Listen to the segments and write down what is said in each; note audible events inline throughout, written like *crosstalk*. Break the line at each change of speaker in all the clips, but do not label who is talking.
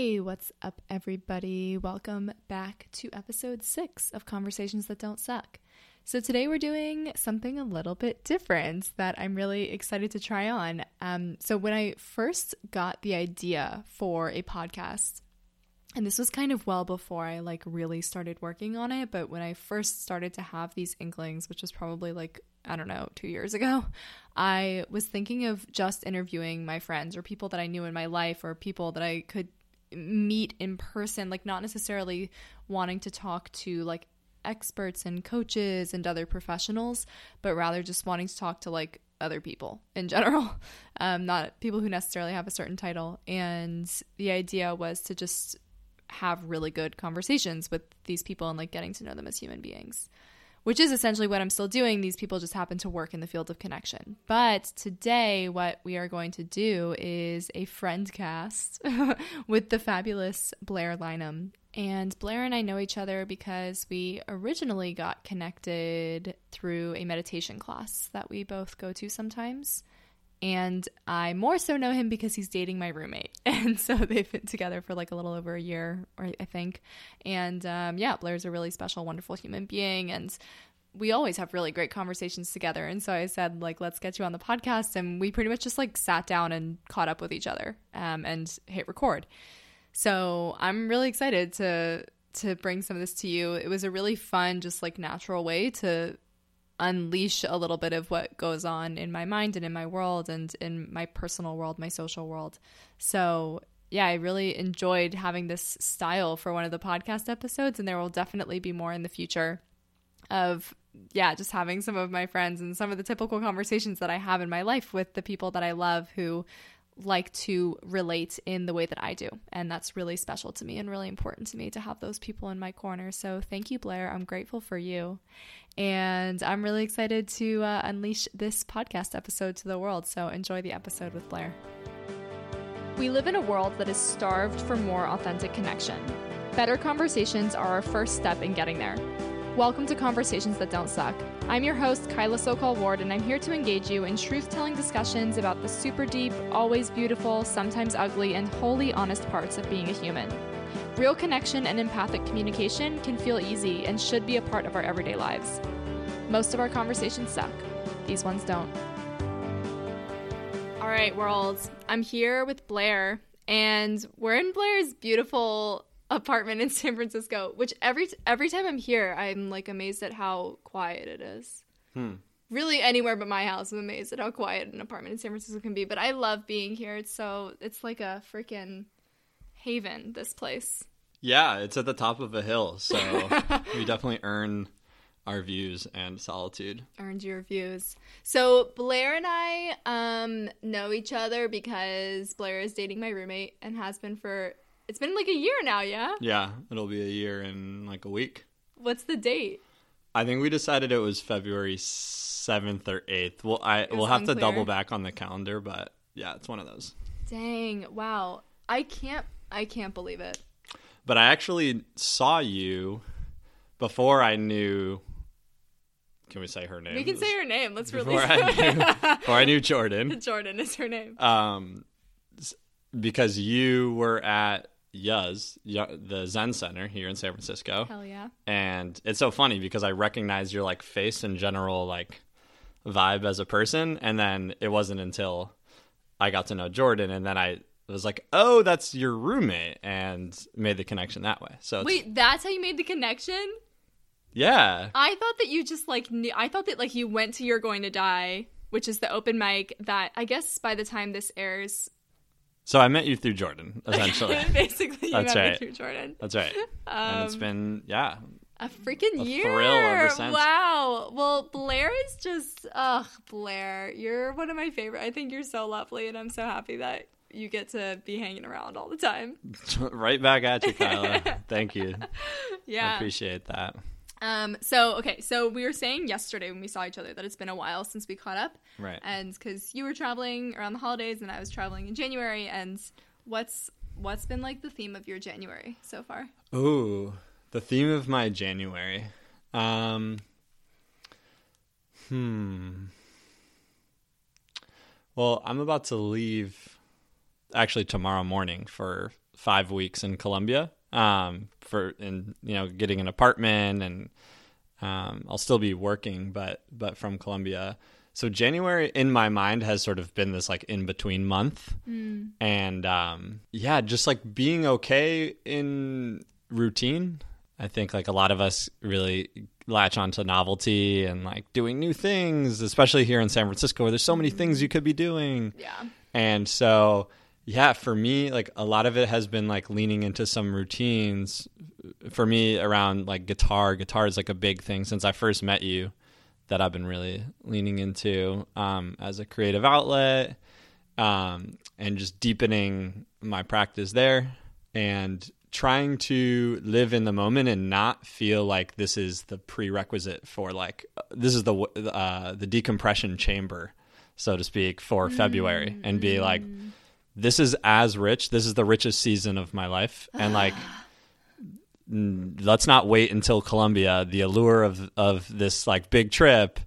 Hey, what's up, everybody? Welcome back to episode six of Conversations That Don't Suck. So, today we're doing something a little bit different that I'm really excited to try on. Um, so, when I first got the idea for a podcast, and this was kind of well before I like really started working on it, but when I first started to have these inklings, which was probably like I don't know, two years ago, *laughs* I was thinking of just interviewing my friends or people that I knew in my life or people that I could meet in person, like not necessarily wanting to talk to like experts and coaches and other professionals, but rather just wanting to talk to like other people in general, *laughs* um, not people who necessarily have a certain title. And the idea was to just have really good conversations with these people and like getting to know them as human beings which is essentially what I'm still doing. These people just happen to work in the field of connection. But today, what we are going to do is a friend cast *laughs* with the fabulous Blair Lynham. And Blair and I know each other because we originally got connected through a meditation class that we both go to sometimes. And I more so know him because he's dating my roommate. *laughs* And so they've been together for like a little over a year, or I think. And um, yeah, Blair's a really special, wonderful human being. And we always have really great conversations together. And so I said, like, let's get you on the podcast. And we pretty much just like sat down and caught up with each other um, and hit record. So I'm really excited to to bring some of this to you. It was a really fun, just like natural way to unleash a little bit of what goes on in my mind and in my world and in my personal world, my social world. So, yeah, I really enjoyed having this style for one of the podcast episodes, and there will definitely be more in the future of, yeah, just having some of my friends and some of the typical conversations that I have in my life with the people that I love who like to relate in the way that I do. And that's really special to me and really important to me to have those people in my corner. So thank you, Blair. I'm grateful for you. And I'm really excited to uh, unleash this podcast episode to the world. So enjoy the episode with Blair. We live in a world that is starved for more authentic connection. Better conversations are our first step in getting there. Welcome to Conversations That Don't Suck. I'm your host, Kyla Sokol Ward, and I'm here to engage you in truth telling discussions about the super deep, always beautiful, sometimes ugly, and wholly honest parts of being a human. Real connection and empathic communication can feel easy and should be a part of our everyday lives. Most of our conversations suck, these ones don't. All right, world, I'm here with Blair, and we're in Blair's beautiful apartment in San Francisco, which every every time I'm here, I'm like amazed at how quiet it is. Hmm. Really, anywhere but my house, I'm amazed at how quiet an apartment in San Francisco can be. But I love being here. It's so it's like a freaking haven. This place.
Yeah, it's at the top of a hill, so *laughs* we definitely earn our views and solitude.
Earned your views. So Blair and I um, know each other because Blair is dating my roommate and has been for it's been like a year now, yeah?
Yeah, it'll be a year in like a week.
What's the date?
I think we decided it was February 7th or 8th. Well, I we'll have unclear. to double back on the calendar, but yeah, it's one of those.
Dang, wow. I can't I can't believe it.
But I actually saw you before I knew can we say her name?
We can say her name. Let's
before release. I knew, before I knew *laughs* Jordan.
Jordan is her name.
Um, because you were at Yuz, the Zen Center here in San Francisco.
Hell yeah.
And it's so funny because I recognize your like face and general like vibe as a person. And then it wasn't until I got to know Jordan and then I was like, oh, that's your roommate and made the connection that way. So
wait, that's how you made the connection?
Yeah.
I thought that you just like knew, I thought that like you went to You're Going to Die, which is the open mic that I guess by the time this airs,
so I met you through Jordan, essentially. *laughs*
Basically, you That's met right. me through Jordan.
That's right. Um, and it's been, yeah.
A freaking a year. Thrill ever since. Wow. Well, Blair is just, ugh, Blair. You're one of my favorite. I think you're so lovely, and I'm so happy that you get to be hanging around all the time. *laughs*
right back at you, Kyla. *laughs* Thank you. Yeah. I appreciate that.
Um, so okay, so we were saying yesterday when we saw each other that it's been a while since we caught up,
right?
And because you were traveling around the holidays and I was traveling in January, and what's what's been like the theme of your January so far?
Ooh, the theme of my January. Um, hmm. Well, I'm about to leave actually tomorrow morning for five weeks in Colombia um, for in you know getting an apartment and um, I'll still be working, but but from Colombia. So January in my mind has sort of been this like in between month,
Mm.
and um, yeah, just like being okay in routine. I think like a lot of us really latch onto novelty and like doing new things, especially here in San Francisco where there's so many things you could be doing.
Yeah.
And so, yeah, for me, like a lot of it has been like leaning into some routines. For me, around like guitar, guitar is like a big thing since I first met you that I've been really leaning into um, as a creative outlet um, and just deepening my practice there and trying to live in the moment and not feel like this is the prerequisite for like this is the uh, the decompression chamber so to speak for February and be like this is as rich this is the richest season of my life. And like ah. let's not wait until Colombia the allure of of this like big trip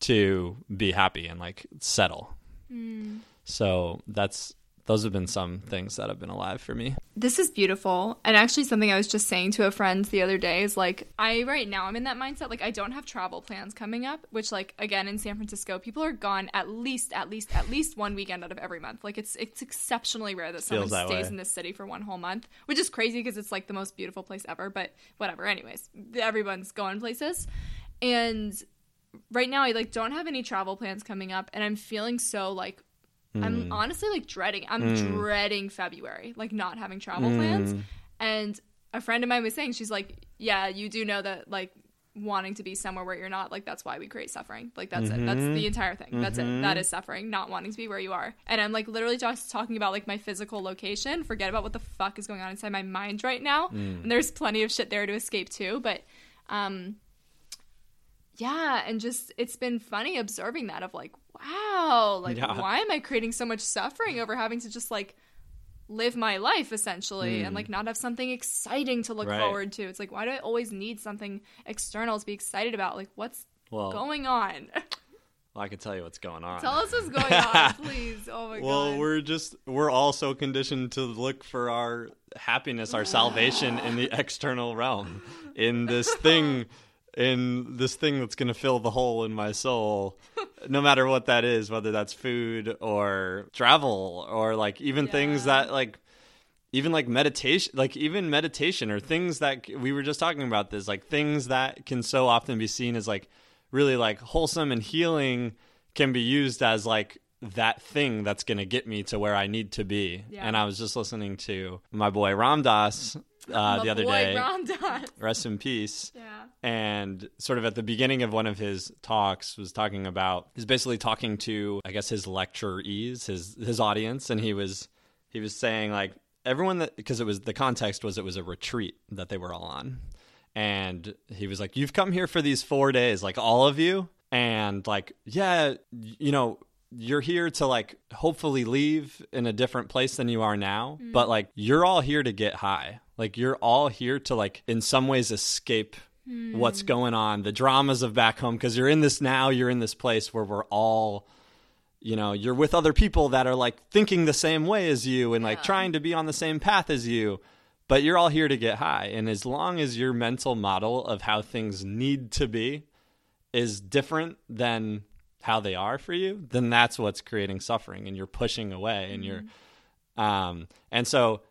to be happy and like settle. Mm. So that's those have been some things that have been alive for me
This is beautiful. And actually, something I was just saying to a friend the other day is like, I right now I'm in that mindset. Like, I don't have travel plans coming up, which, like, again, in San Francisco, people are gone at least, at least, at least one weekend out of every month. Like, it's it's exceptionally rare that someone
that
stays
way.
in this city for one whole month, which is crazy because it's like the most beautiful place ever. But whatever. Anyways, everyone's going places, and right now I like don't have any travel plans coming up, and I'm feeling so like
Hmm.
I'm honestly like dreading. I'm dreading February, like not having travel
Hmm.
plans. And a friend of mine was saying, she's like, "Yeah, you do know that like wanting to be somewhere where you're not, like that's why we create suffering. Like that's it. That's
Mm-hmm.
the entire thing. That's it. That is suffering, not wanting to be where you are." And I'm like literally just talking about like my physical location. Forget about what the fuck is going on inside my mind right now.
Mm.
And there's plenty of shit there to escape too, but um yeah, and just it's been funny observing that of like, wow, like
Yeah.
why am I creating so much suffering over having to just like live my life essentially and like not have something exciting to look
Hmm. Right.
forward to. It's like why do I always need something external to be excited about? Like what's
well,
going on?
well i can tell you what's going on
Tell us what's *laughs* going on, please. Oh my
well
god.
Well, we're just we're all so conditioned to look for our happiness our salvation in the *sighs* external realm in this thing in this thing that's going to fill the hole in my soul no matter what that is whether that's food or travel or like even things that like even like meditation like even meditation or things that we were just talking about this like things that can so often be seen as like really like wholesome and healing can be used as like that thing that's going to get me to where I need to be.
Yeah.
And I was just listening to my boy Ram Dass *laughs*
uh,
the other day.
Ram Dass.
Rest in peace
Yeah.
and sort of at the beginning of one of his talks was talking about he's basically talking to I guess his lecturees his his audience and he was he was saying like everyone that because it was the context was it was a retreat that they were all on and he was like you've come here for these 4 days like all of you and like yeah you know you're here to like hopefully leave in a different place than you are now mm-hmm. but like you're all here to get high. Like you're all here to like in some ways escape mm. what's going on the dramas of back home because you're in this now you're in this place where we're all you know you're with other people that are like thinking the same way as you and like trying to be on the same path as you but you're all here to get high. And as long as your mental model of how things need to be is different than how they are for you then that's what's creating suffering and you're pushing away and you're um and so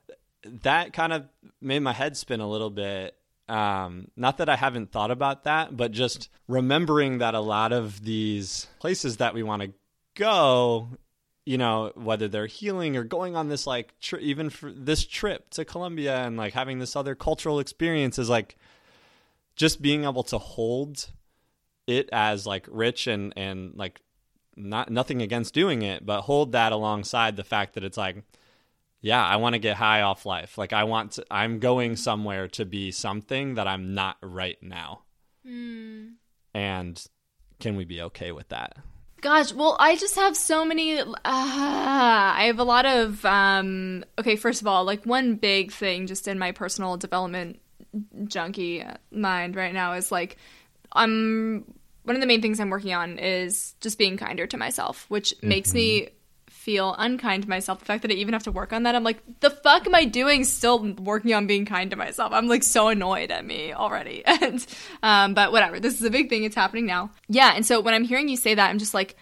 that kind of made my head spin a little bit. Um not that i haven't thought about that but just remembering that a lot of these places that we want to go you know whether they're healing or going on this like tri- even for this trip to colombia and like having this other cultural experience is like just being able to hold it as like rich and and like not nothing against doing it but hold that alongside the fact that it's like yeah i want to get high off life like i want to i'm going somewhere to be something that i'm not right now and can we be okay with that
Gosh, well, I just have so many. Uh, I have a lot of. Um, okay, first of all, like one big thing just in my personal development junkie mind right now is like, I'm. One of the main things I'm working on is just being kinder to myself, which makes me feel unkind to myself. The fact that I even have to work on that, I'm like, the fuck am I doing? Still working on being kind to myself. I'm like so annoyed at me already. *laughs* And um, but whatever. This is a big thing. It's happening now. Yeah. And so when I'm hearing you say that, I'm just like,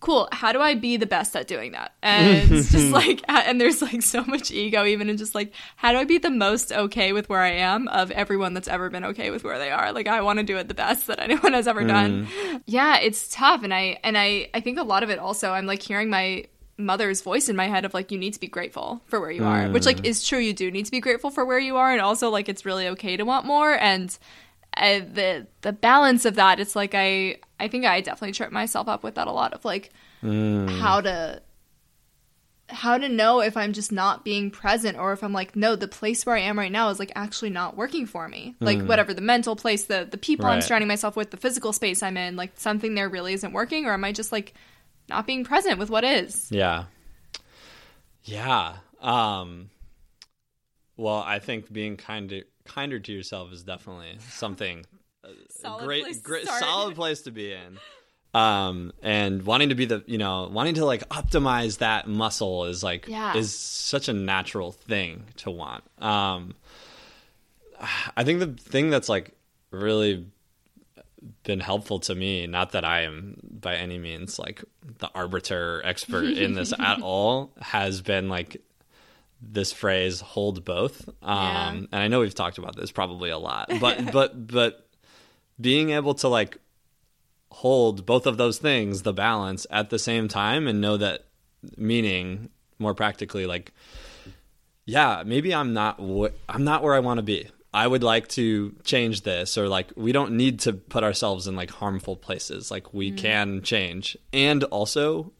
cool. How do I be the best at doing that? And it's just *laughs* like, and there's like so much ego even in just like, how do I be the most okay with where I am of everyone that's ever been okay with where they are? Like, I want to do it the best that anyone has ever done. Mm. Yeah, it's tough. And I, and I, I think a lot of it also, I'm like hearing my, mother's voice in my head of like you need to be grateful for where you are which like mm. is true you do need to be grateful for where you are and also like it's really okay to want more and uh, the the balance of that it's like i i think i definitely trip myself up with that a lot of like how to how to know if i'm just not being present or if i'm like no the place where i am right now is like actually not working for me. Like whatever the mental place the the people i'm surrounding myself with the physical space i'm in like something there really isn't working or am i just like not being present with what is?
Yeah. Yeah. Um well, I think being kinder kinder to yourself is definitely something *laughs*
Solid
great great
start.
solid place to be in. Um and wanting to be the, you know, wanting to like optimize that muscle is like
Yeah.
is such a natural thing to want. Um I think the thing that's like really been helpful to me. Not that I am by any means like the arbiter expert in this *laughs* at all, has been like this phrase "hold both." Um,
Yeah.
And I know we've talked about this probably a lot, but *laughs* but but being able to like hold both of those things, the balance at the same time, and know that meaning more practically, like yeah, maybe I'm not wh- I'm not where I want to be. I would like to change this or like we don't need to put ourselves in like harmful places. Like we can change. And also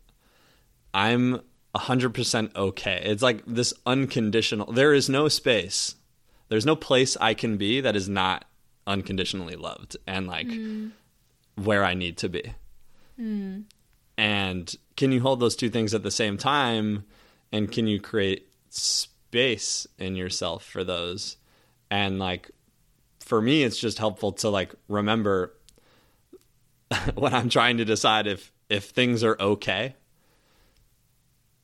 I'm 100% okay. It's like this unconditional. There is no space. There's no place I can be that is not unconditionally loved and like mm. where I need to be. Mm. And can you hold those two things at the same time? And can you create space in yourself for those? And like, for me, it's just helpful to like remember *laughs* when I'm trying to decide if if things are okay,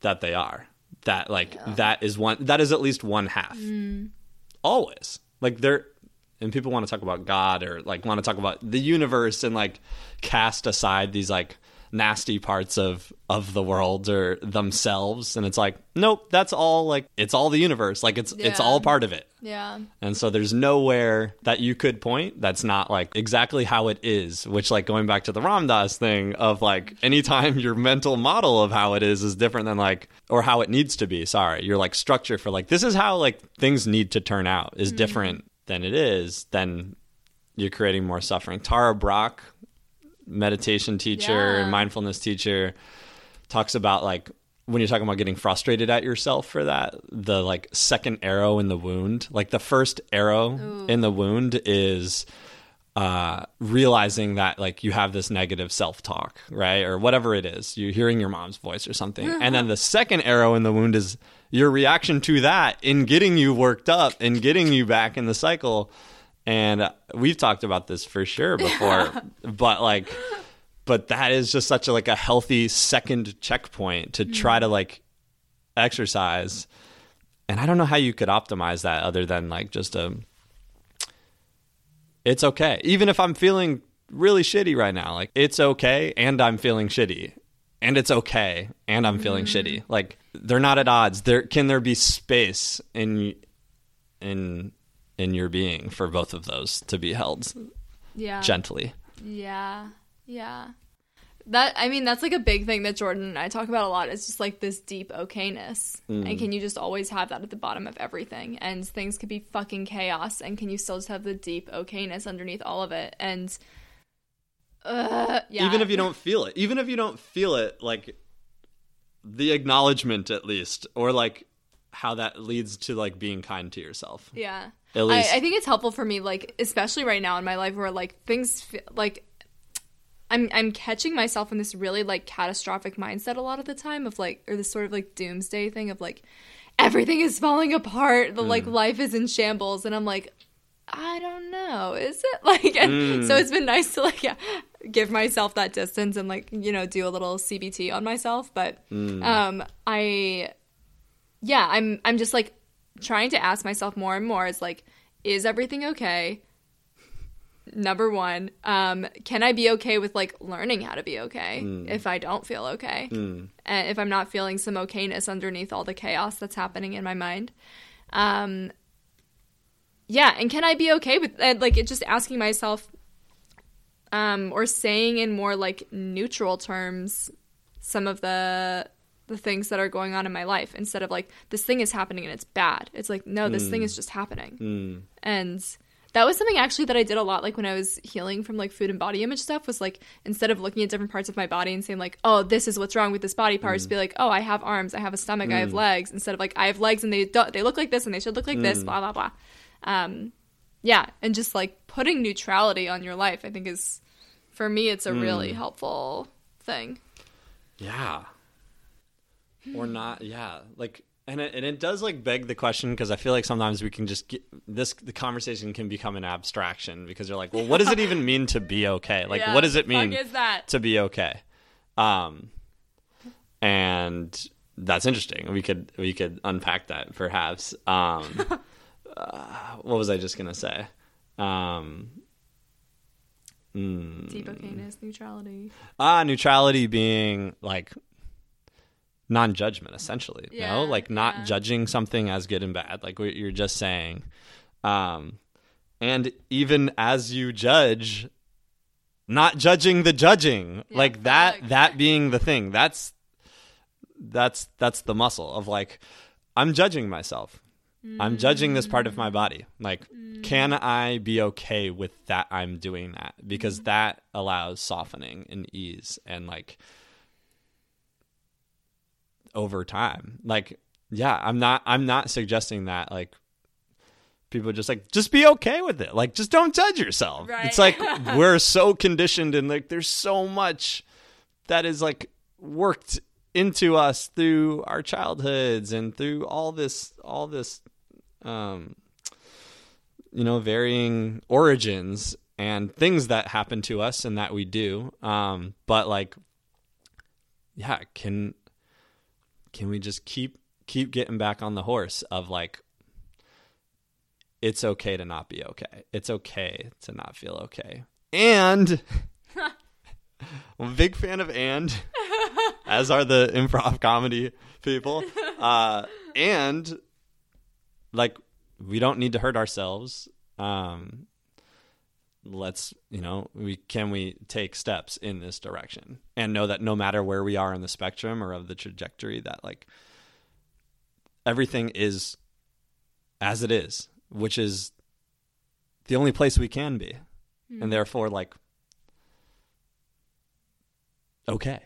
that they are. That like that is one that is at least one half. Mm. Always like they're and people want to talk about God or like want to talk about the universe and like cast aside these like nasty parts of of the world or themselves. And it's like nope that's all like it's all the universe. Like it's it's all part of it.
Yeah.
And so there's nowhere that you could point that's not like exactly how it is, which like going back to the Ram Dass thing of like anytime your mental model of how it is is different than like or how it needs to be, sorry, your like structure for like this is how like things need to turn out is mm-hmm. different than it is, then you're creating more suffering. Tara Brach, meditation teacher
Yeah.
and mindfulness teacher, talks about like when you're talking about getting frustrated at yourself for that, the like second arrow in the wound, like the first arrow in the wound is uh realizing that like you have this negative self-talk, right? Or whatever it is. You're hearing your mom's voice or something. And then the second arrow in the wound is your reaction to that in getting you worked up and getting you back in the cycle. And we've talked about this for sure before, *laughs* but like but that is just such a like a healthy second checkpoint to try to like exercise. And i don't know how you could optimize that other than like just a it's okay. Even if i'm feeling really shitty right now like it's okay and i'm feeling shitty. And it's okay and i'm feeling mm-hmm. shitty. Like they're not at odds. There can there be space in in in your being for both of those to be held
yeah
gently
Yeah. Yeah. That I mean that's like a big thing that Jordan and I talk about a lot. It's just like this deep okayness. And can you just always have that at the bottom of everything? And things could be fucking chaos and can you still just have the deep okayness underneath all of it? And uh yeah.
even if you don't feel it even if you don't feel it like the acknowledgement at least or like how that leads to like being kind to yourself
Yeah.
At least-
I, I think it's helpful for me, like especially right now in my life, where like things like I'm I'm catching myself in this really like catastrophic mindset a lot of the time of like or this sort of like doomsday thing of like everything is falling apart, the
Mm.
like life is in shambles, and I'm like. I don't know. Is it *laughs* like? And
Mm.
So it's been nice to like yeah, give myself that distance and like you know do a little CBT on myself. But
Mm.
um, I yeah, I'm I'm just like trying to ask myself more and more. Is like, is everything okay? Number one, um, can I be okay with like learning how to be okay if I don't feel okay?
Mm.
and if I'm not feeling some okayness underneath all the chaos that's happening in my mind. Um, yeah, and can I be okay with uh, like it? Just asking myself, um, or saying in more like neutral terms, some of the the things that are going on in my life instead of like this thing is happening and it's bad. It's like no, this thing hmm. is just happening.
Mm.
and that was something actually that I did a lot like when I was healing from like food and body image stuff was like instead of looking at different parts of my body and saying like oh this is what's wrong with this body part just hmm. be like oh I have arms I have a stomach I have hmm. legs instead of like I have legs and they do- they look like this and they should look like this blah blah blah. Um yeah and just like putting neutrality on your life I think is for me it's a really helpful thing.
Yeah. Or not, yeah. Like and it, and it does like beg the question because I feel like sometimes we can just get this the conversation can become an abstraction because you're like, well, what does it even mean to be okay? Like
Yeah,
what does it mean
is that
to be okay? Um and that's interesting. We could we could unpack that perhaps. Um *laughs* uh, what was I just going to say? Um mm,
deep okayness neutrality
Ah, neutrality being like non-judgment, essentially.
Yeah,
no, like not
yeah.
judging something as good and bad, like what you're just saying. Um, and even as you judge, not judging the judging,
Yeah,
like that.
fuck.
That being the thing. That's that's that's the muscle of like I'm judging myself. I'm judging this part of my mm. body. Like, mm. can I be okay with that I'm doing that? Because mm-hmm. that allows softening and ease and like over time. Like, yeah, I'm not I'm not suggesting that like people just like just be okay with it. Like just don't judge yourself.
Right.
It's like *laughs* we're so conditioned and like there's so much that is like worked into us through our childhoods and through all this all this um you know varying origins and things that happen to us and that we do um but like yeah can can we just keep keep getting back on the horse of like it's okay to not be okay. It's okay to not feel okay. And *laughs* I'm a big fan of and *laughs* as are the improv comedy people. Uh and like we don't need to hurt ourselves. Um let's you know we can we take steps in this direction? And know that no matter where we are in the spectrum or of the trajectory that like everything is as it is which is the only place we can be. And therefore like okay.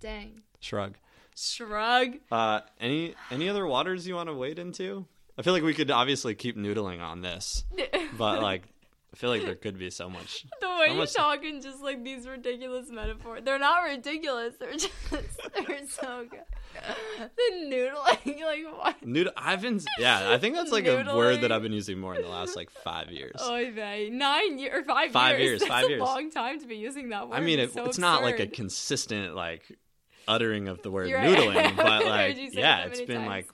Dang.
Shrug.
Shrug.
Uh, any any other waters you want to wade into? I feel like we could obviously keep noodling on this, *laughs* but like, I feel like there could be so much.
The way
How
you
much-
talking, just like these ridiculous metaphors. They're not ridiculous. They're just *laughs* they're so good. The noodling, *laughs* like what?
Noodle. I've been yeah. I think that's like a word that I've been using more in the last like five years.
Oh, Oy vey. Nine years or five,
Five
years.
years,
That's
five
a
years.
long time to be using that word.
I mean, it,
it's, so
it's not like a consistent like uttering of the word
You're right.
noodling, but like yeah, it's been
times.
like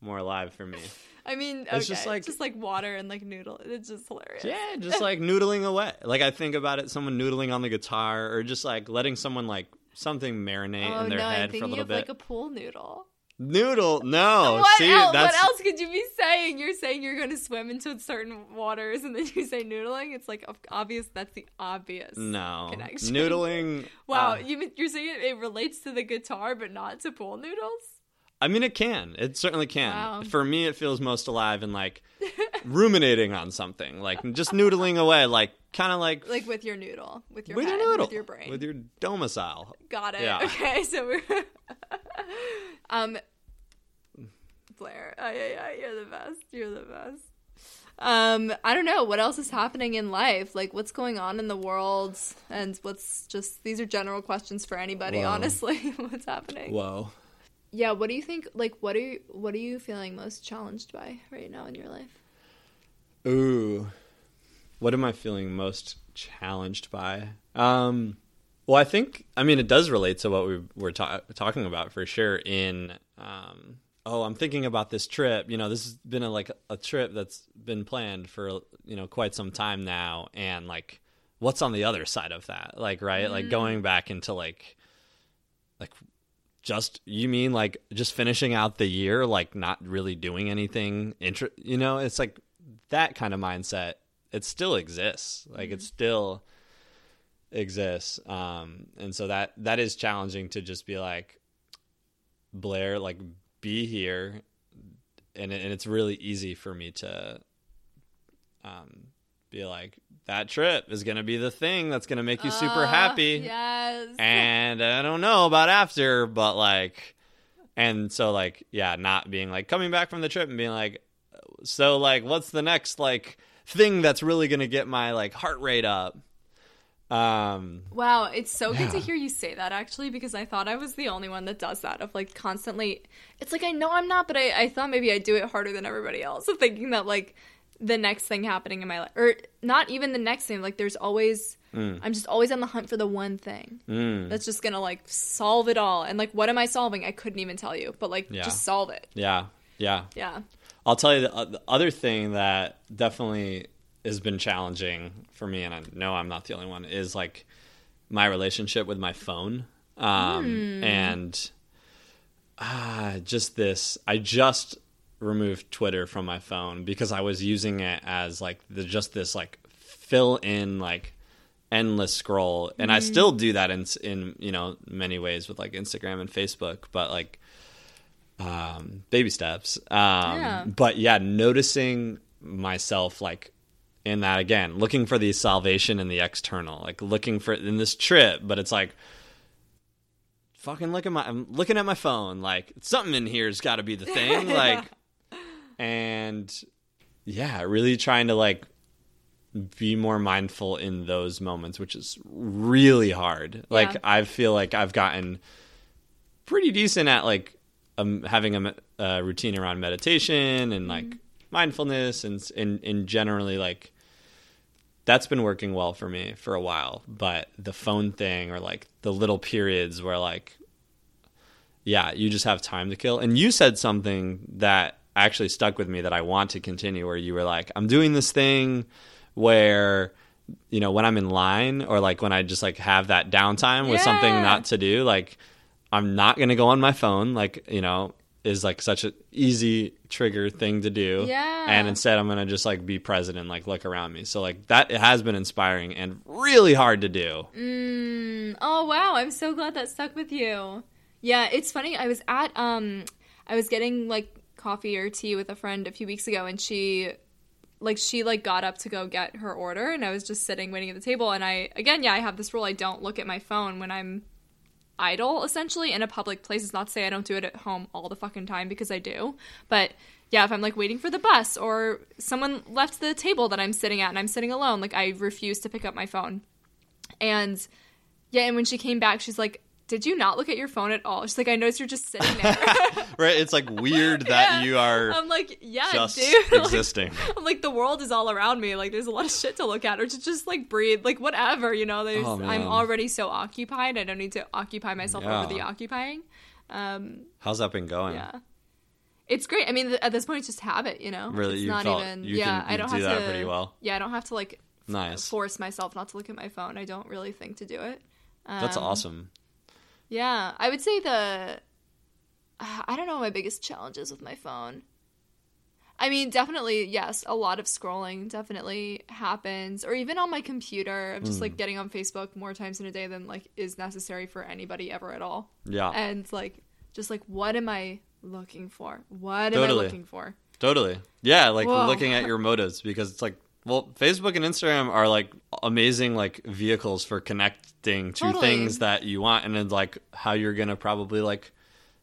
more alive for me. *laughs*
I mean, okay,
it's just like-
just like water and like noodle. It's just hilarious.
Yeah, *laughs* just like noodling away. Like I think about it, someone noodling on the guitar, or just like letting someone like something marinate
Oh
in their
no,
head for a little
of
bit.
like a pool noodle.
Noodle, no. *laughs*
what,
See,
else,
that's
what else could you be saying? You're saying you're going to swim into certain waters and then you say noodling? It's like obvious. That's the obvious.
no
connection.
noodling.
Wow,
uh,
you, you're saying it, it relates to the guitar but not to pool noodles?
I mean, it can. It certainly can.
Wow.
For me, it feels most alive in like *laughs* ruminating on something, like just noodling away, like kind of like
Like with your noodle, with your
with
head,
your noodle,
with your brain.
with your domicile.
Got it.
Yeah.
Okay, so we're *laughs* um Blair. Oh, yeah, yeah, you're the best. You're the best. Um, I don't know what else is happening in life. Like, what's going on in the world, and what's just these are general questions for anybody.
Wow.
Honestly, *laughs* what's happening?
Whoa.
Yeah, what do you think? Like, what are you, what are you feeling most challenged by right now in your life?
Ooh, what am I feeling most challenged by? Um, well, I think I mean it does relate to what we were ta- talking about for sure. In um, oh, I'm thinking about this trip. You know, this has been a, like a trip that's been planned for you know quite some time now, and like what's on the other side of that? Like, right? Mm. Like going back into like like just you mean like just finishing out the year like not really doing anything inter- you know? It's like that kind of mindset it still exists. Like mm-hmm. it still exists. Um and so that that is challenging to just be like blair like be here. And and it's really easy for me to um be like that trip is going to be the thing that's going to make you super uh, happy.
Yes.
And I don't know about after, but like, and so like, yeah, not being like coming back from the trip and being like, so like, what's the next like thing that's really going to get my like heart rate up? Um,
wow, it's so yeah. good to hear you say that actually because I thought I was the only one that does that of like constantly. It's like I know I'm not, but I, I thought maybe I do it harder than everybody else. Thinking that like the next thing happening in my life or not even the next thing like there's always mm. i'm just always on the hunt for the one thing mm. that's just gonna like solve it all and like what am i solving i couldn't even tell you but like yeah. just solve it
yeah yeah
yeah
i'll tell you the, uh, the, other thing that definitely has been challenging for me and i know i'm not the only one is like my relationship with my phone um, mm. and ah, just this i just removed Twitter from my phone because I was using it as like the just this like fill in like endless scroll and mm. I still do that in in you know many ways with like Instagram and Facebook but like um baby steps um yeah. but yeah noticing myself like in that again looking for the salvation in the external like looking for in this trip but it's like fucking look at my I'm looking at my phone like something in here's got to be the thing *laughs* like and yeah, really trying to like be more mindful in those moments, which is really hard. Yeah. Like I feel like I've gotten pretty decent at like um, having a, a, routine around meditation and like mm-hmm. mindfulness and, and and generally like that's been working well for me for a while. But the phone thing or like the little periods where like yeah, you just have time to kill. And you said something that actually stuck with me that I want to continue where you were like, I'm doing this thing where you know when I'm in line or like when I just like have that downtime with yeah. something not to do, like I'm not gonna go on my phone, like you know is like such an easy trigger thing to do.
Yeah.
And instead I'm gonna just like be present and like look around me. So like that it has been inspiring and really hard to do.
Mm. Oh wow, I'm so glad that stuck with you. Yeah, it's funny. I was at um I was getting like coffee or tea with a friend a few weeks ago and she like she like got up to go get her order and I was just sitting waiting at the table and I again yeah I have this rule I don't look at my phone when I'm idle essentially in a public place. It's not to say I don't do it at home all the fucking time because I do but yeah if I'm like waiting for the bus or someone left the table that I'm sitting at and I'm sitting alone like I refuse to pick up my phone. And yeah and when she came back she's like did you not look at your phone at all? She's like, I noticed you're just sitting there. *laughs*
right. It's like weird that yeah. you are.
I'm like, yeah,
just
dude. *laughs*
existing.
like, I'm like, the world is all around me. Like, there's a lot of shit to look at, or to just like breathe, like whatever. You know, there's. Oh, I'm already so occupied. I don't need to occupy myself yeah. over the occupying. Um,
How's that been going?
Yeah. It's great. I mean, at this point, it's just habit. You know,
really,
it's
you
not
felt,
even.
You
yeah,
can,
I don't
do
have
to. pretty well.
Yeah, I don't have to like
nice
force myself not to look at my phone. I don't really think to do it.
Um, That's awesome.
Yeah, I would say the I don't know my biggest challenges with my phone. I mean, definitely, yes, a lot of scrolling definitely happens, or even on my computer, of just mm. like getting on Facebook more times in a day than like is necessary for anybody ever at all.
Yeah,
and like just like what am I looking for? What totally. am I looking for?
Totally. Yeah, like Whoa. looking at your motives because it's like well, Facebook and Instagram are like amazing like vehicles for connecting to totally. things that you want and then like how you're going to probably like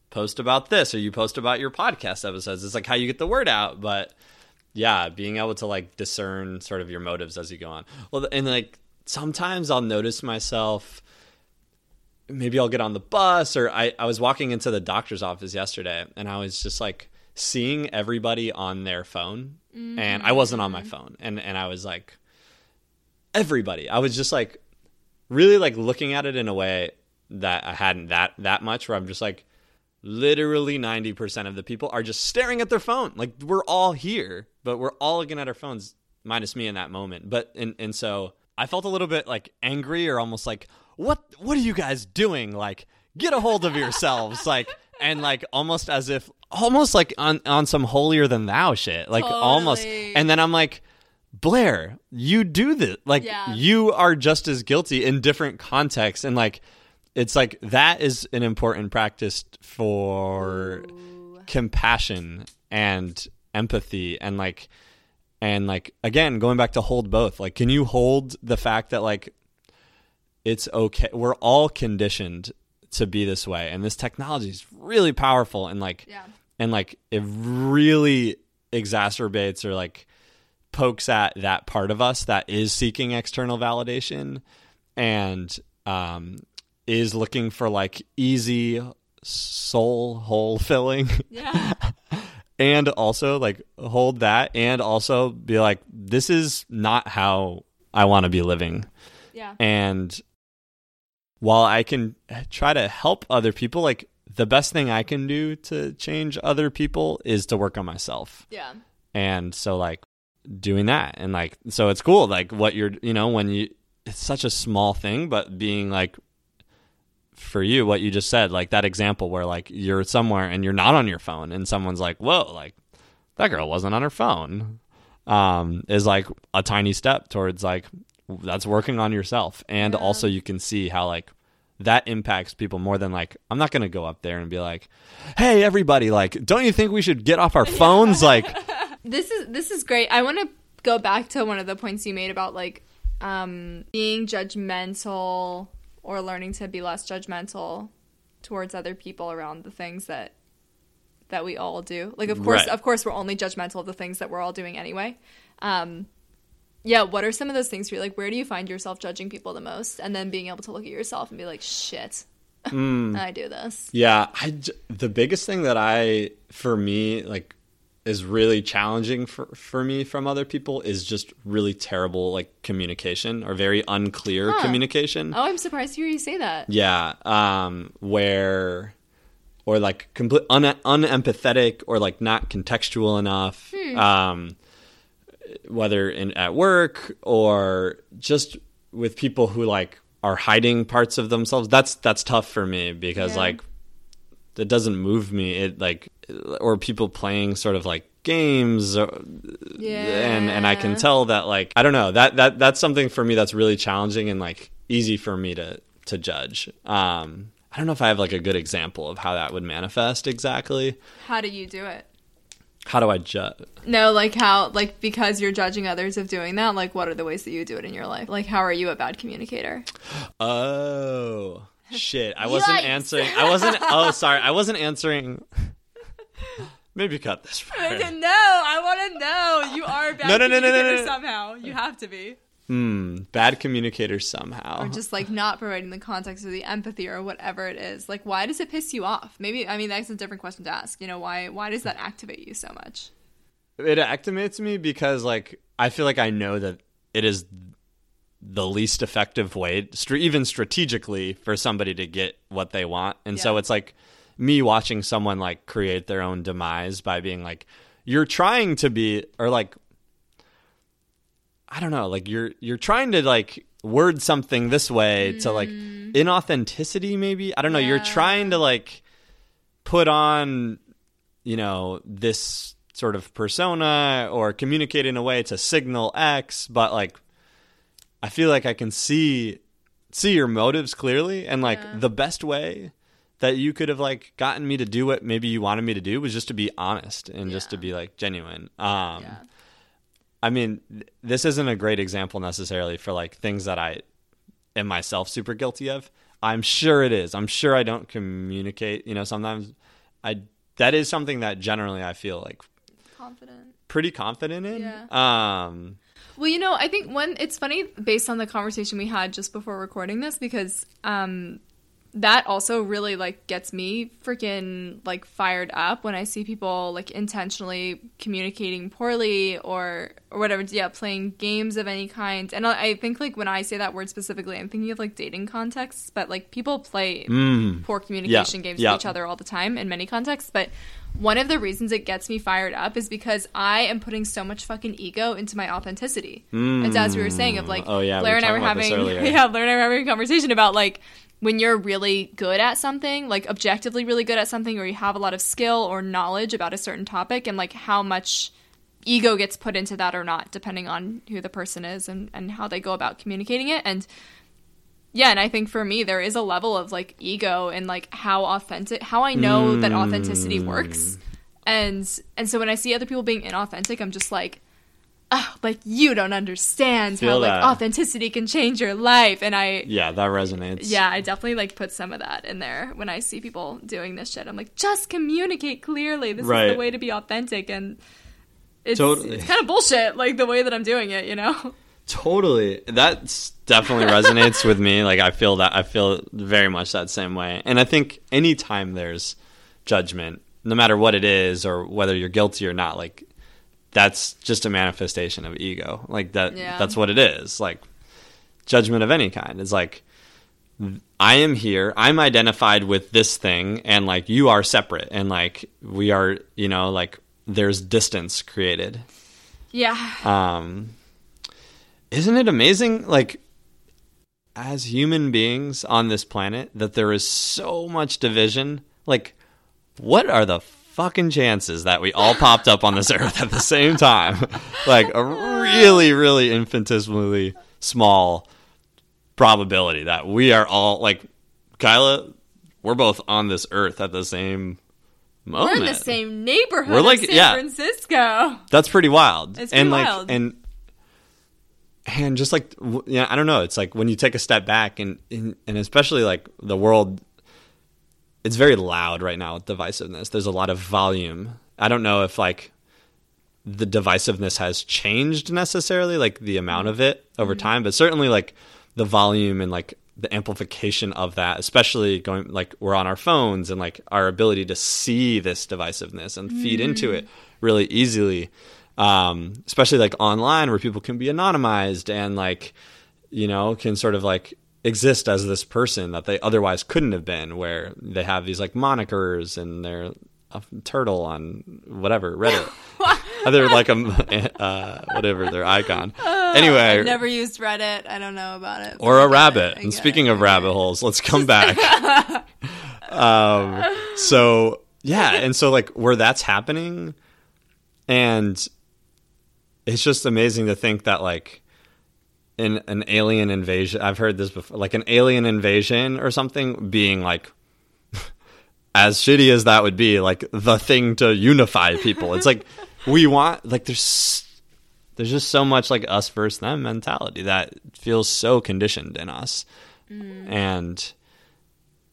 post about this or you post about your podcast episodes. It's like how you get the word out, but yeah, being able to like discern sort of your motives as you go on. Well, and like sometimes I'll notice myself maybe I'll get on the bus or I, I was walking into the doctor's office yesterday and I was just like seeing everybody on their phone and I wasn't on my mm-hmm. phone and and I was like everybody. I was just like really like looking at it in a way that I hadn't that that much where I'm just like literally 90% of the people are just staring at their phone. Like we're all here but we're all looking at our phones minus me in that moment. But and and so I felt a little bit like angry or almost like what what are you guys doing? Like get a hold of yourselves. Like and like almost as if almost like on on some holier than thou shit. Like almost. And then I'm like Blair you do this. Like
Yeah.
you are just as guilty in different contexts. And like it's like that is an important practice for compassion and empathy and like and like again going back to hold both. Like can you hold the fact that like it's okay? We're all conditioned to be this way and this technology is really powerful and like
Yeah.
and like it really exacerbates or like pokes at that part of us that is seeking external validation and um is looking for like easy soul hole filling
Yeah. *laughs*
and also like hold that and also be like this is not how I want to be living
Yeah.
and while I can try to help other people like the best thing I can do to change other people is to work on myself
Yeah.
and so like doing that and like so it's cool like what you're you know when you it's such a small thing but being like for you what you just said like that example where like you're somewhere and you're not on your phone and someone's like whoa like that girl wasn't on her phone um is like a tiny step towards like that's working on yourself and
Yeah.
also you can see how like that impacts people more than like I'm not going to go up there and be like hey everybody like don't you think we should get off our *laughs* phones like *laughs*
this is this is great. I want to go back to one of the points you made about like um, being judgmental or learning to be less judgmental towards other people around the things that that we all do. Like of course,
Right.
of course, we're only judgmental of the things that we're all doing anyway. Um, yeah, what are some of those things for you? Like, where do you find yourself judging people the most, and then being able to look at yourself and be like, "Shit, *laughs* I do this."
Yeah, I the biggest thing that I for me like is really challenging for for me from other people is just really terrible like communication or very unclear
Huh.
communication.
Oh, I'm surprised to hear you say that.
Yeah, um where or like complete un- unempathetic or like not contextual enough. Um whether in at work or just with people who like are hiding parts of themselves. That's that's tough for me because
Yeah.
like it doesn't move me. It like or people playing sort of like games or,
Yeah,
and and I can tell that like I don't know that that that's something for me that's really challenging and like easy for me to to judge. Um, I don't know if I have like a good example of how that would manifest exactly.
How do you do it?
How do I judge?
No, like how, like because you're judging others of doing that. Like, what are the ways that you do it in your life? Like, how are you a bad communicator?
Oh shit! I wasn't
Yikes.
answering. I wasn't. Oh, sorry. I wasn't answering. Maybe cut this part.
no, I want to know. You are a bad
No, no, no, no, no,
communicator
no.
somehow. You have to be.
Hmm. Bad communicator somehow.
Or just like not providing the context or the empathy or whatever it is. Like, why does it piss you off? Maybe I mean that's a different question to ask. You know, why why does that activate you so much?
it activates me because like I feel like I know that it is the least effective way, even strategically, for somebody to get what they want, and so it's like me watching someone like create their own demise by being like, "You're trying to be," or like, I don't know, like you're you're trying to like word something this way to like inauthenticity, maybe I don't know. You're
Mm.
Trying to like put on you know this sort of persona or communicate in a way to signal x but like i feel like i can see see your motives clearly and like
Yeah.
the best way that you could have like gotten me to do what maybe you wanted me to do was just to be honest and just to be like genuine um
Yeah.
I mean, th- this isn't a great example necessarily for like things that I am myself super guilty of. I'm sure it is. I'm sure I don't communicate. You know, sometimes I that is something that generally I feel like
Confident.
pretty confident in.
Yeah.
Um,
Well, you know, I think one it's funny based on the conversation we had just before recording this because um that also really like gets me freaking like fired up when I see people like intentionally communicating poorly or or whatever. Yeah, playing games of any kind. And I think like when I say that word specifically, I'm thinking of like dating contexts. But like people play
Mm.
poor communication
Yeah,
games
yeah.
with each other all the time in many contexts. But one of the reasons it gets me fired up is because I am putting so much fucking ego into my authenticity. And so as we were saying, of like
Oh, yeah,
Blair and I were
talking about this
having *laughs* yeah, Blair and I were having a conversation about like when you're really good at something, like objectively really good at something, or you have a lot of skill or knowledge about a certain topic, and like how much ego gets put into that or not, depending on who the person is and, and how they go about communicating it. And yeah, and I think for me, there is a level of like ego and like how authentic, how I know that authenticity works. Mm. And and so when I see other people being inauthentic, I'm just like, oh, like you don't understand how
Feel
like authenticity can change your life. And I
Yeah, that resonates.
yeah, I definitely like put some of that in there when I see people doing this shit. I'm like, just communicate clearly. This is the way to be authentic, and it's
Totally.
it's kind of bullshit. Like the way that I'm doing it, you know. *laughs*
Totally. That definitely resonates with me. Like I feel that I feel very much that same way. And I think anytime there's judgment, no matter what it is or whether you're guilty or not, like that's just a manifestation of ego. Like that
Yeah.
that's what it is. Like judgment of any kind. It's like I am here. I'm identified with this thing and like you are separate and like we are, you know, like there's distance created
Yeah,
um isn't it amazing like as human beings on this planet that there is so much division like what are the fucking chances that we all popped up on this *laughs* earth at the same time *laughs* like a really really infinitesimally small probability that we are all like kyla we're both on this earth at the same moment
we're in the same neighborhood.
We're like-
San
yeah.
Francisco.
that's pretty wild.
It's
and
pretty
like
wild.
and and just like yeah, I don't know. It's like when you take a step back and and and especially like the world it's very loud right now with divisiveness. There's a lot of volume. I don't know if like the divisiveness has changed necessarily, like the amount of it over
Mm-hmm.
time, but certainly like the volume and like the amplification of that, especially going like we're on our phones and like our ability to see this divisiveness and feed into it really easily. Um, especially like online where people can be anonymized and like, you know, can sort of like exist as this person that they otherwise couldn't have been, where they have these like monikers and they're a turtle on whatever Reddit. *laughs* They're like a uh, whatever their icon. *laughs* Anyway,
I've never used Reddit. I don't know about it.
or a rabbit.
it.
And speaking
it.
of rabbit holes, let's come back. *laughs* um, so yeah, and so like where that's happening, and it's just amazing to think that like in an alien invasion, I've heard this before, like an alien invasion or something being like. *laughs* As shitty as that would be, like the thing to unify people. It's like *laughs* we want, like, there's there's just so much like us versus them mentality that feels so conditioned in us. Mm. And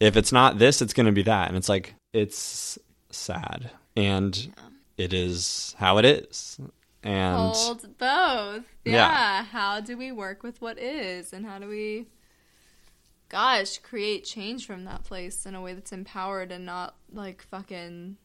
if it's not this, it's going to be that. And it's like, it's sad. And it is how it is. And
Hold both.
Yeah.
Yeah. How do we work with what is, and how do we, gosh, create change from that place in a way that's empowered and not like fucking,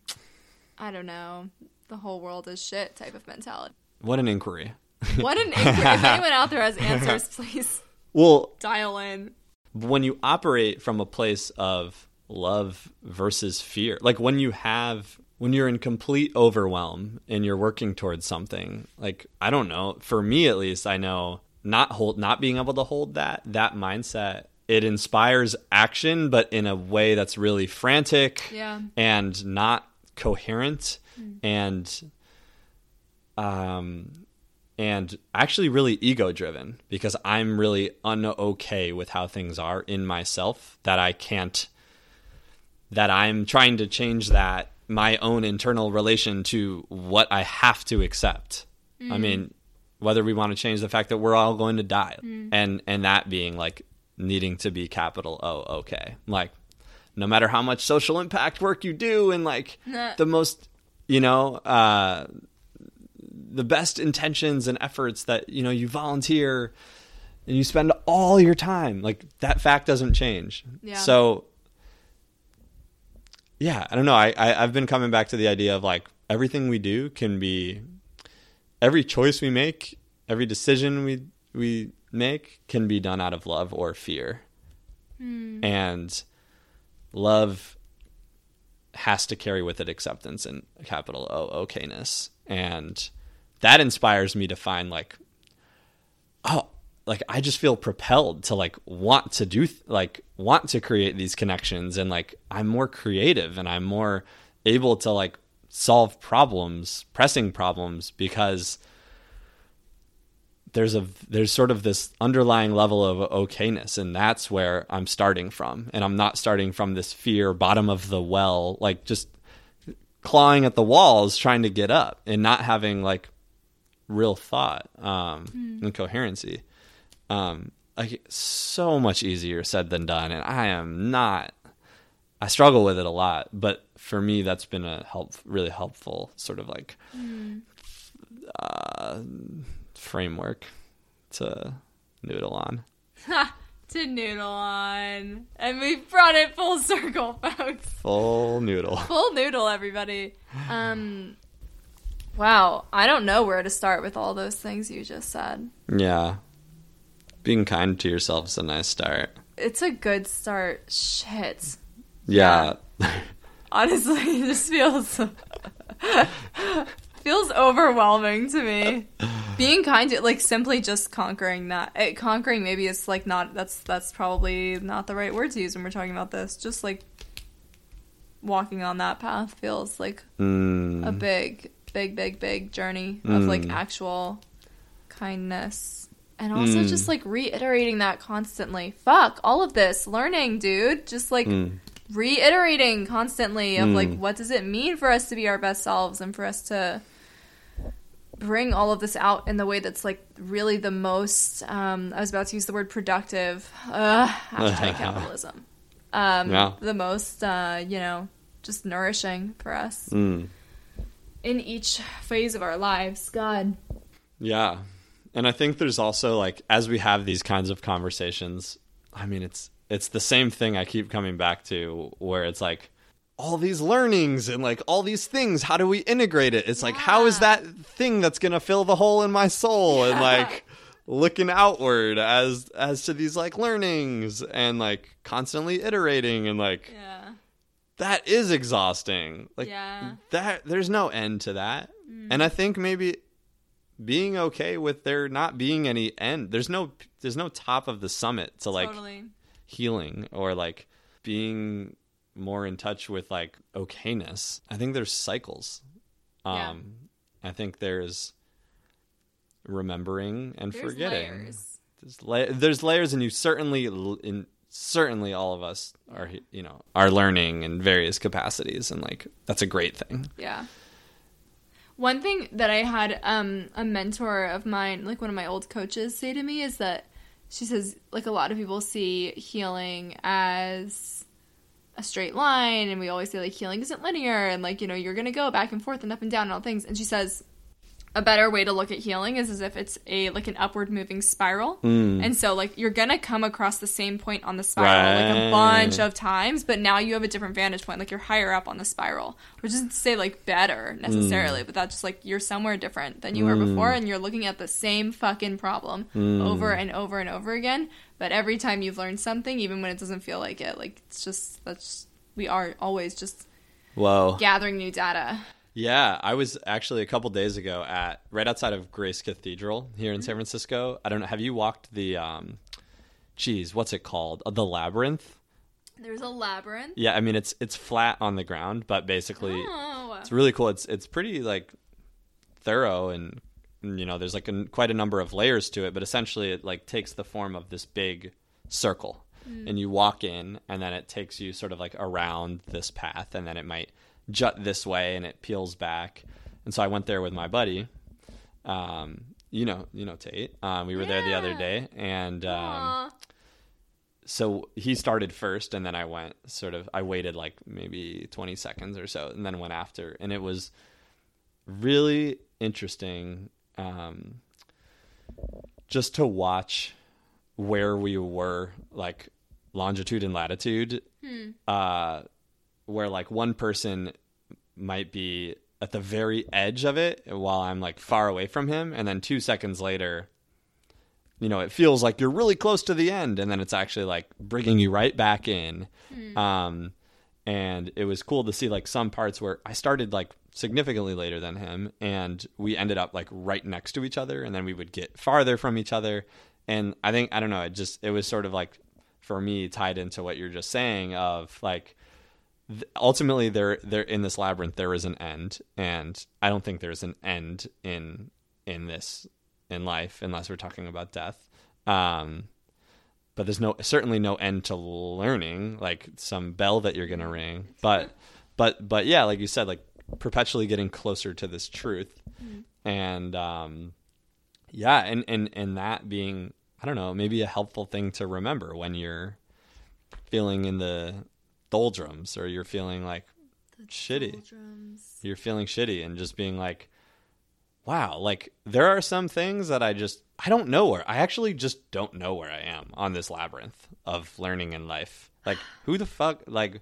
I don't know, the whole world is shit type of mentality.
what an inquiry. *laughs*
What an inquiry. if anyone out there has *laughs* answers, please
Well,
dial in.
when you operate from a place of love versus fear like when you have when you're in complete overwhelm and you're working towards something like i don't know for me at least i know not hold not being able to hold that that mindset it inspires action but in a way that's really frantic
Yeah.
and not coherent and um and actually really ego driven because I'm really unokay with how things are in myself that I can't that I'm trying to change that my own internal relation to what I have to accept. I mean, whether we want to change the fact that we're all going to die and and that being like needing to be capital O okay. Like no matter how much social impact work you do and like *laughs*
Nah.
the most you know uh the best intentions and efforts that you know you volunteer and you spend all your time like that fact doesn't change
Yeah.
so yeah, I don't know. I, I I've been coming back to the idea of like everything we do can be every choice we make, every decision we we make can be done out of love or fear. Hmm. And love has to carry with it acceptance and capital O okayness. And that inspires me to find like oh like I just feel propelled to like want to do th- like want to create these connections and like I'm more creative and I'm more able to like solve problems, pressing problems because there's a there's sort of this underlying level of okayness and that's where I'm starting from. And I'm not starting from this fear bottom of the well like just clawing at the walls trying to get up and not having like real thought um and coherency um like so much easier said than done and I am not I struggle with it a lot but for me that's been a help really helpful sort of like uh framework to noodle on.
to noodle on. And we've brought it full circle, *laughs* folks.
Full noodle.
Full noodle, everybody. Um, wow, I don't know where to start with all those things you just said.
Yeah. Being kind to yourself is a nice start.
It's a good start. Shit.
Yeah. *laughs*
Honestly, it just feels *laughs* feels overwhelming to me. Being kind to like simply just conquering that. eh, conquering maybe it's like not that's that's probably not the right word to use when we're talking about this. Just like walking on that path feels like
Mm,
a big, big, big, big journey of like
Mm.
actual kindness. And also
Mm.
just like reiterating that constantly. Fuck, all of this learning, dude. Just like
mm,
reiterating constantly of like
Mm.
what does it mean for us to be our best selves and for us to bring all of this out in the way that's like really the most um I was about to use the word productive. Uh hashtag *laughs* capitalism. Um
Yeah.
the most uh, you know, just nourishing for us
mm.
in each phase of our lives. God.
Yeah. And I think there's also like as we have these kinds of conversations, I mean it's it's the same thing I keep coming back to where it's like all these learnings and like all these things, how do we integrate it? It's like how is that thing that's going to fill the hole in my soul and like looking outward as as to these like learnings and like constantly iterating and like
Yeah.
that is exhausting. Like
Yeah.
that there's no end to that. Mm. And I think maybe being okay with there not being any end. There's no there's no top of the summit to like
totally.
healing or like being more in touch with like okayness. I think there's cycles. Um
Yeah.
I think there's remembering and
There's
forgetting.
layers.
There's, la- there's layers, and you certainly, in certainly, all of us are, you know, are learning in various capacities, and like that's a great thing.
Yeah. One thing that I had um, a mentor of mine, like one of my old coaches, say to me is that she says, like, a lot of people see healing as a straight line, and we always say, like, healing isn't linear, and, like, you know, you're to go back and forth and up and down and all things. And she says, a better way to look at healing is as if it's a like an upward moving spiral. Hmm. And so like you're gonna come across the same point on the spiral like a bunch of times but now you have a different vantage point. Like you're higher up on the spiral which isn't to say like better necessarily hmm. but that's just like you're somewhere different than you were hmm. before and you're looking at the same fucking problem over and over and over again. But every time you've learned something even when it doesn't feel like it like it's just that's we are always just
Whoa.
gathering new data
Yeah, I was actually a couple days ago at right outside of Grace Cathedral here in San Francisco. I don't know. Have you walked the, um, geez, what's it called? Uh, the labyrinth.
there's a labyrinth
Yeah, I mean it's it's flat on the ground, but basically
oh
it's really cool. It's it's pretty like thorough and you know there's like a, quite a number of layers to it, but essentially it like takes the form of this big circle, and you walk in, and then it takes you sort of like around this path, and then it might jut this way, and it peels back. And so I went there with my buddy. Um, you know, you know Tate. Um, we were there the other day, and um, so he started first and then i went sort of i waited like maybe 20 seconds or so and then went after and it was really interesting um, just to watch where we were like longitude and latitude uh, where like one person might be at the very edge of it while I'm like far away from him and then 2 seconds later you know it feels like you're really close to the end and then it's actually like bringing you right back in. Um and it was cool to see like some parts where I started like significantly later than him and we ended up like right next to each other and then we would get farther from each other. And I think I don't know it just it was sort of like for me tied into what you're just saying of like ultimately there there in this labyrinth there is an end and I don't think there's an end in in this in life unless we're talking about death. Um but there's no certainly no end to learning like some bell that you're going to ring but but but yeah like you said like perpetually getting closer to this truth. And um yeah and and and that being i don't know maybe a helpful thing to remember when you're feeling in the doldrums or you're feeling like shitty. you're feeling shitty and just being like wow like there are some things that i just i don't know where i actually just don't know where i am on this labyrinth of learning in life. Like *sighs* who the fuck like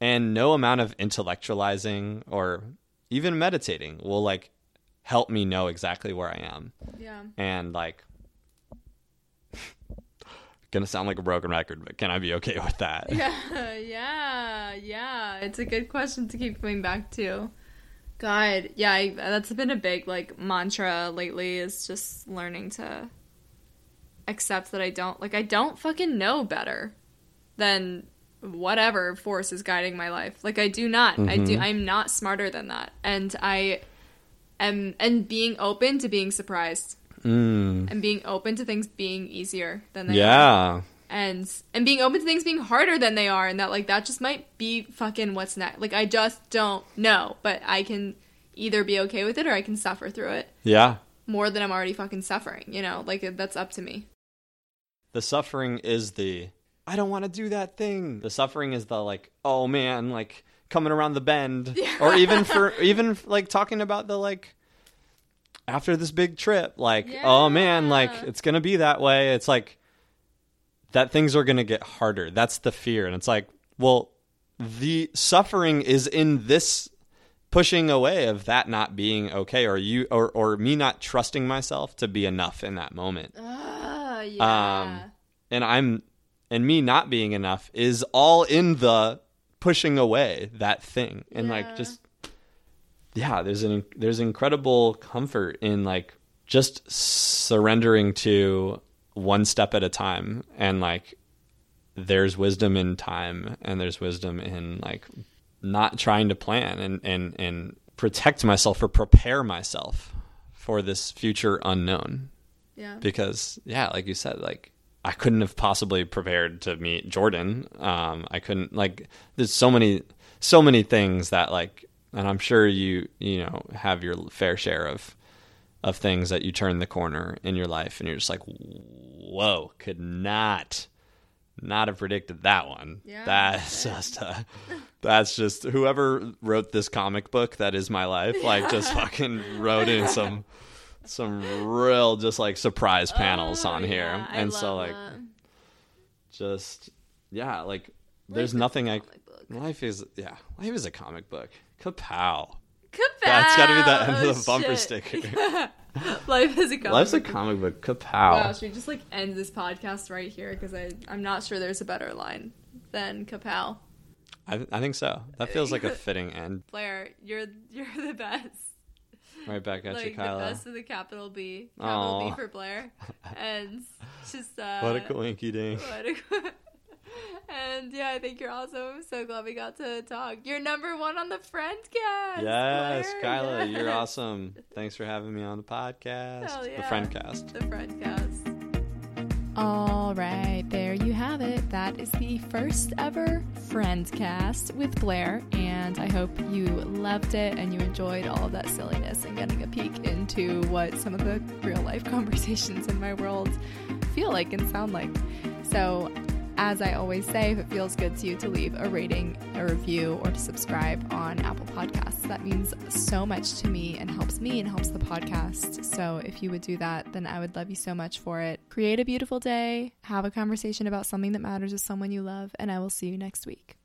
and no amount of intellectualizing or even meditating will like help me know exactly where i am.
Yeah.
and like gonna sound like a broken record but can i be okay with that *laughs*
Yeah, yeah, yeah. It's a good question to keep coming back to. God, yeah, I, that's been a big like mantra lately. Is just learning to accept that I don't like I don't fucking know better than whatever force is guiding my life. Like I do not. I do. Mm-hmm. I'm not smarter than that, and I am and being open to being surprised
mm,
and being open to things being easier than they are.
Yeah
and and being open to things being harder than they are and that like that just might be fucking what's next like i just don't know but i can either be okay with it or i can suffer through it
yeah.
more than i'm already fucking suffering you know? Like that's up to me.
The suffering is the I don't want to do that thing. The suffering is the like, oh man, like coming around the bend, *laughs* or even for even like talking about the like after this big trip, like, oh man, like it's gonna be that way. It's like that things are gonna get harder. That's the fear, and it's like, well, the suffering is in this pushing away of that not being okay, or you, or or me not trusting myself to be enough in that moment
ah yeah
um, and I'm and me not being enough is all in the pushing away that thing and
Yeah.
like just yeah there's an there's incredible comfort in like just surrendering to one step at a time and like there's wisdom in time and there's wisdom in like not trying to plan and and and protect myself or prepare myself for this future unknown.
Yeah.
Because yeah like you said like i couldn't have possibly prepared to meet jordan. Um i couldn't like there's so many so many things that like and i'm sure you you know have your fair share of of things that you turn the corner in your life and you're just like whoa could not not have predicted that one.
Yeah.
that's just uh that's just whoever wrote this comic book that is my life like just fucking wrote in some some real just like surprise panels
Oh,
on here.
yeah, I
and so like
that.
just yeah like there's
Life is
nothing
a
i life is yeah life is a comic book kapow
Kapow!
that's gotta be the end
Oh,
of the bumper
shit.
sticker *laughs*
life is a comic
life's a
book.
comic book kapow
Wow, should we just like end this podcast right here? Because I I'm not sure there's a better line than Kapow.
I, I think so that feels like a *laughs* fitting end
Blair, you're you're the best.
right back at
like
you kyla
the best with a capital B, capital B for Blair, and *laughs* just uh,
what a coinky
a- *laughs* and yeah, I think you're awesome. So glad we got to talk. You're number one on the Friendcast.
yes
Blair,
kyla you're awesome thanks for having me on the podcast
Hell
the
yeah.
friendcast
The Friendcast.
All right, there you have it. That is the first ever Friendcast with Blair, and I hope you loved it and you enjoyed all of that silliness and getting a peek into what some of the real life *laughs* conversations in my world feel like and sound like. So, as I always say, if it feels good to you to leave a rating, a review, or to subscribe on Apple Podcasts, that means so much to me and helps me and helps the podcast. So if you would do that, then I would love you so much for it. Create a beautiful day, have a conversation about something that matters with someone you love, and I will see you next week.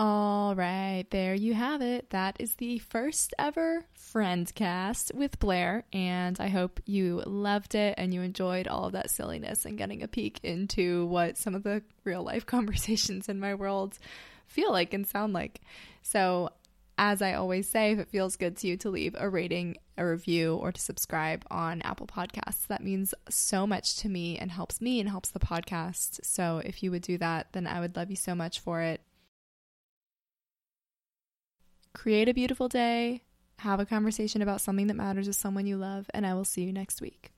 All right, there you have it. That is the first ever friend cast with Blair, and I hope you loved it and you enjoyed all of that silliness and getting a peek into what some of the real life *laughs* conversations in my world feel like and sound like. So, as I always say, if it feels good to you to leave a rating, a review, or to subscribe on Apple Podcasts, that means so much to me and helps me and helps the podcast. So, if you would do that, then I would love you so much for it. Create a beautiful day. Have a conversation about something that matters with someone you love, and I will see you next week.